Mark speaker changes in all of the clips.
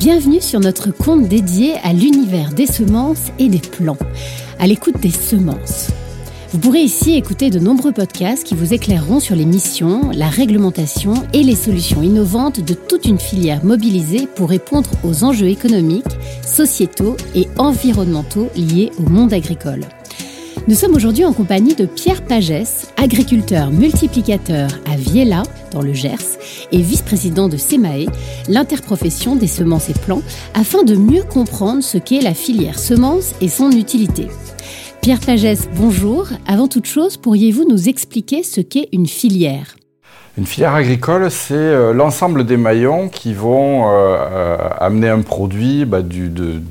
Speaker 1: Bienvenue sur notre compte dédié à l'univers des semences et des plants, à l'écoute des semences. Vous pourrez ici écouter de nombreux podcasts qui vous éclaireront sur les missions, la réglementation et les solutions innovantes de toute une filière mobilisée pour répondre aux enjeux économiques, sociétaux et environnementaux liés au monde agricole. Nous sommes aujourd'hui en compagnie de Pierre Pagès, agriculteur multiplicateur à Viella, dans le Gers, et vice-président de SEMAE, l'interprofession des semences et plants, afin de mieux comprendre ce qu'est la filière semences et son utilité. Pierre Pagès, bonjour. Avant toute chose, pourriez-vous nous expliquer ce qu'est une filière?
Speaker 2: Une filière agricole, c'est euh, l'ensemble des maillons qui vont euh, euh, amener un produit bah, de,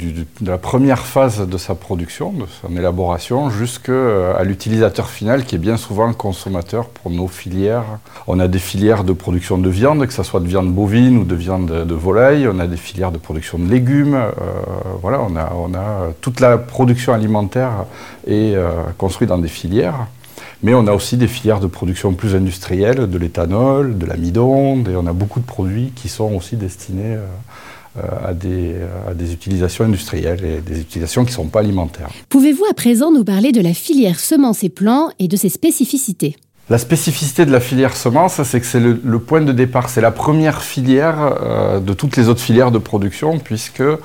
Speaker 2: la première phase de sa production, de son élaboration, jusqu'à l'utilisateur final qui est bien souvent consommateur pour nos filières. On a des filières de production de viande, que ce soit de viande bovine ou de viande de volaille. On a des filières de production de légumes. voilà, on a toute la production alimentaire est construite dans des filières. Mais on a aussi des filières de production plus industrielles, de l'éthanol, de l'amidon, et on a beaucoup de produits qui sont aussi destinés euh, à des, à des, utilisations industrielles et des utilisations qui ne sont pas alimentaires.
Speaker 1: Pouvez-vous à présent nous parler de la filière semences et plants et de ses spécificités?
Speaker 2: La spécificité de la filière semences, c'est que c'est le, point de départ, c'est la première filière euh, de toutes les autres filières de production, puisque euh,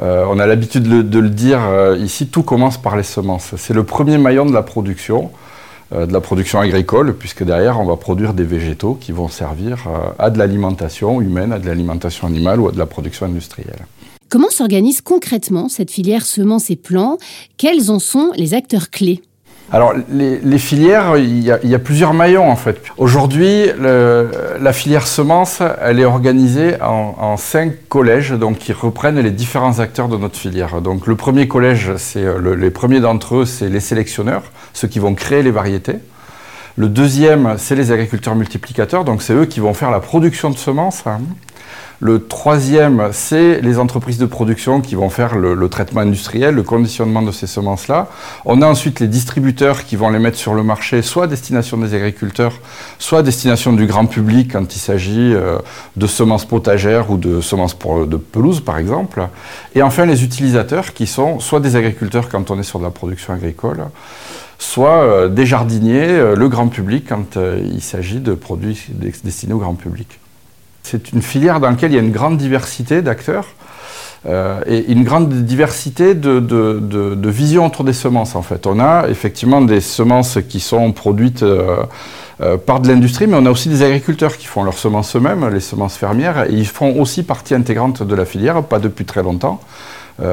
Speaker 2: on a l'habitude de, le dire ici, tout commence par les semences. C'est le premier maillon de la production. Euh, de la production agricole, puisque derrière, on va produire des végétaux qui vont servir euh, à de l'alimentation humaine, à de l'alimentation animale ou à de la production industrielle.
Speaker 1: Comment s'organise concrètement cette filière semences et plants? Quels en sont les acteurs clés?
Speaker 2: Alors, les, filières, il y, a, plusieurs maillons en fait. Aujourd'hui, la filière semences, elle est organisée en, cinq collèges donc, qui reprennent les différents acteurs de notre filière. Donc, le premier collège, c'est les premiers d'entre eux, c'est les sélectionneurs, ceux qui vont créer les variétés. Le deuxième, c'est les agriculteurs multiplicateurs, donc c'est eux qui vont faire la production de semences. Hein. Le troisième, c'est les entreprises de production qui vont faire le, traitement industriel, le conditionnement de ces semences-là. On a ensuite les distributeurs qui vont les mettre sur le marché, soit à destination des agriculteurs, soit à destination du grand public quand il s'agit euh, de semences potagères ou de semences de pelouse, par exemple. Et enfin, les utilisateurs qui sont soit des agriculteurs quand on est sur de la production agricole, soit euh, des jardiniers, euh, le grand public quand il s'agit de produits destinés au grand public. C'est une filière dans laquelle il y a une grande diversité d'acteurs euh, et une grande diversité de, visions autour des semences en fait. On a effectivement des semences qui sont produites euh, euh, par de l'industrie, mais on a aussi des agriculteurs qui font leurs semences eux-mêmes, les semences fermières, et ils font aussi partie intégrante de la filière, pas depuis très longtemps.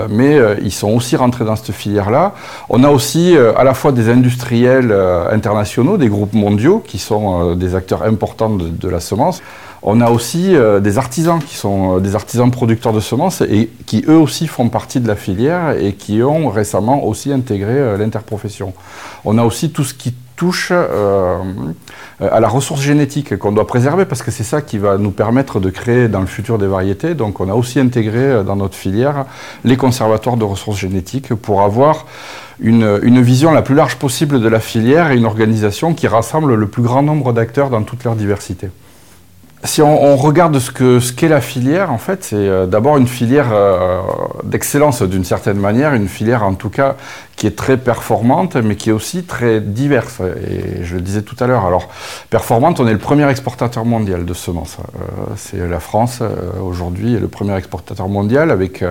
Speaker 2: Mais ils sont aussi rentrés dans cette filière-là. On a aussi à la fois des industriels internationaux, des groupes mondiaux qui sont des acteurs importants de la semence. On a aussi euh, des artisans qui sont euh, des artisans producteurs de semences et qui eux aussi font partie de la filière et qui ont récemment aussi intégré euh, l'interprofession. On a aussi tout ce qui touche à la ressource génétique qu'on doit préserver parce que c'est ça qui va nous permettre de créer dans le futur des variétés. Donc on a aussi intégré dans notre filière les conservatoires de ressources génétiques pour avoir une, une, vision la plus large possible de la filière et une organisation qui rassemble le plus grand nombre d'acteurs dans toute leur diversité. Si on, regarde ce qu'est ce la filière, en fait, c'est euh, d'abord une filière euh, d'excellence d'une certaine manière, une filière en tout cas qui est très performante, mais qui est aussi très diverse. Et je le disais tout à l'heure, alors performante, on est le premier exportateur mondial de semences. Euh, c'est la France aujourd'hui est le premier exportateur mondial avec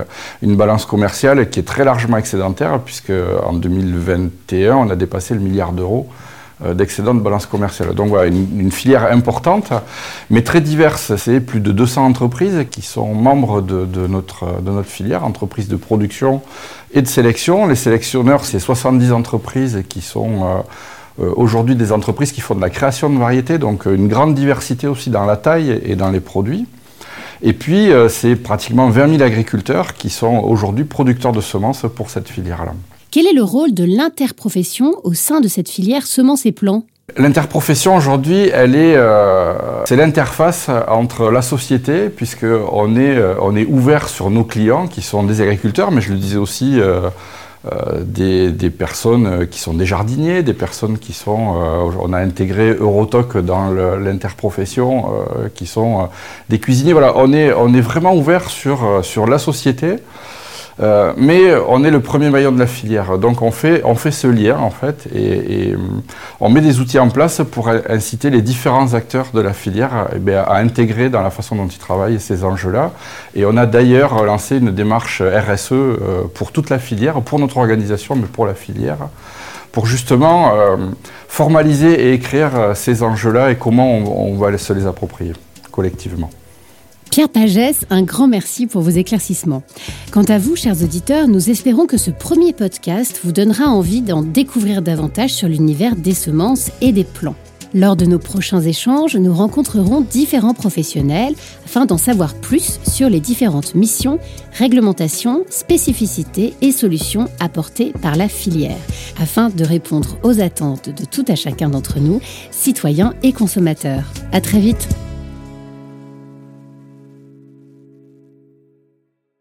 Speaker 2: une balance commerciale qui est très largement excédentaire, puisque en 2021, on a dépassé le milliard d'euros d'excédent de balance commerciale. Donc voilà, une, filière importante, mais très diverse. C'est plus de 200 entreprises qui sont membres de, notre, de notre filière, entreprises de production et de sélection. Les sélectionneurs, c'est 70 entreprises qui sont... Euh, euh, aujourd'hui des entreprises qui font de la création de variétés, donc une grande diversité aussi dans la taille et dans les produits. Et puis, c'est pratiquement 20 000 agriculteurs qui sont aujourd'hui producteurs de semences pour cette filière-là.
Speaker 1: Quel est le rôle de l'interprofession au sein de cette filière semences et plants
Speaker 2: L'interprofession aujourd'hui, elle est, euh, c'est l'interface entre la société, puisque on est, euh, on est ouvert sur nos clients qui sont des agriculteurs, mais je le disais aussi, euh, des, personnes qui sont des jardiniers, des personnes qui sont, on a intégré Eurotoc dans l'interprofession, qui sont des cuisiniers. Voilà, on est, on est vraiment ouvert sur, sur la société. Euh, mais on est le premier maillon de la filière. Donc on fait, on fait ce lien en fait et, euh, on met des outils en place pour inciter les différents acteurs de la filière eh à intégrer dans la façon dont ils travaillent ces enjeux-là. Et on a d'ailleurs lancé une démarche RSE euh, pour toute la filière, pour notre organisation, mais pour la filière, pour justement formaliser et écrire ces enjeux-là et comment on va se les approprier collectivement.
Speaker 1: Pagès, un grand merci pour vos éclaircissements. Quant à vous, chers auditeurs, nous espérons que ce premier podcast vous donnera envie d'en découvrir davantage sur l'univers des semences et des plants. Lors de nos prochains échanges, nous rencontrerons différents professionnels afin d'en savoir plus sur les différentes missions, réglementations, spécificités et solutions apportées par la filière, afin de répondre aux attentes de tout à chacun d'entre nous, citoyens et consommateurs. À très vite!